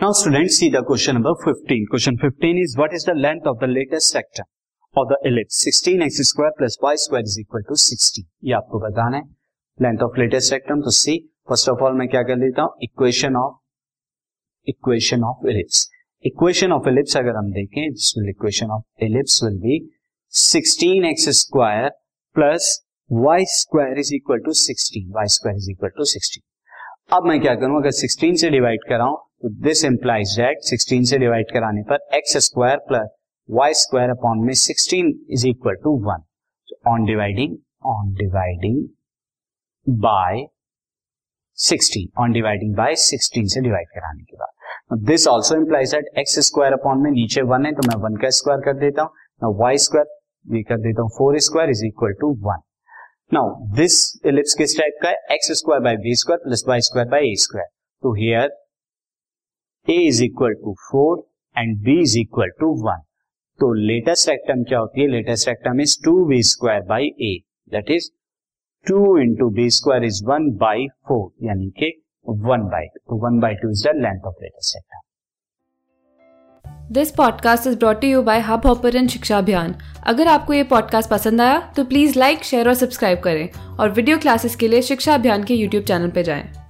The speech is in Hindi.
Now, students, see the question number 15. Question 15 is, what is the length of the latest sector of the ellipse? 16x square plus y square is equal to 60. ये आपको बताना है। लेंथ ऑफ़ लेटेस्ट सेक्टम तो सी फ़र्स्ट ऑफ़ ऑल मैं क्या कर लेता हूँ? Equation of equation of ellipse equation of ellipse अगर हम देखें this will equation of ellipse will be 16x square y square is equal to 16 y square is equal to 16 अब मैं क्या करूँ? अगर 16 से डिवाइड कराऊं तो दिस इंप्लाइज दैट 16 से डिवाइड कराने पर x square plus y square upon में 16 is equal to one on dividing on dividing by 16 on dividing by 16 से डिवाइड कराने के बाद। This also implies that x square upon में नीचे वन है तो मैं वन का स्क्वायर कर देता हूँ। वाई स्क्वायर ये कर देता हूँ four square is equal to one now this ellipse किस टाइप का है? X square by b square plus y square by a square तो here a is equal to four and b is equal to one तो लेटेस्ट रेक्टम क्या होती है? Latus rectum is two b square by a that is two into b square is one by four यानी कि one by two one by two is the length of latus rectum this podcast is brought you by hub hopper Shiksha Abhiyan अगर आपको ये पॉडकास्ट पसंद आया तो प्लीज़ लाइक शेयर और सब्सक्राइब करें और वीडियो क्लासेस के लिए शिक्षा अभियान के यूट्यूब चैनल पर जाएँ।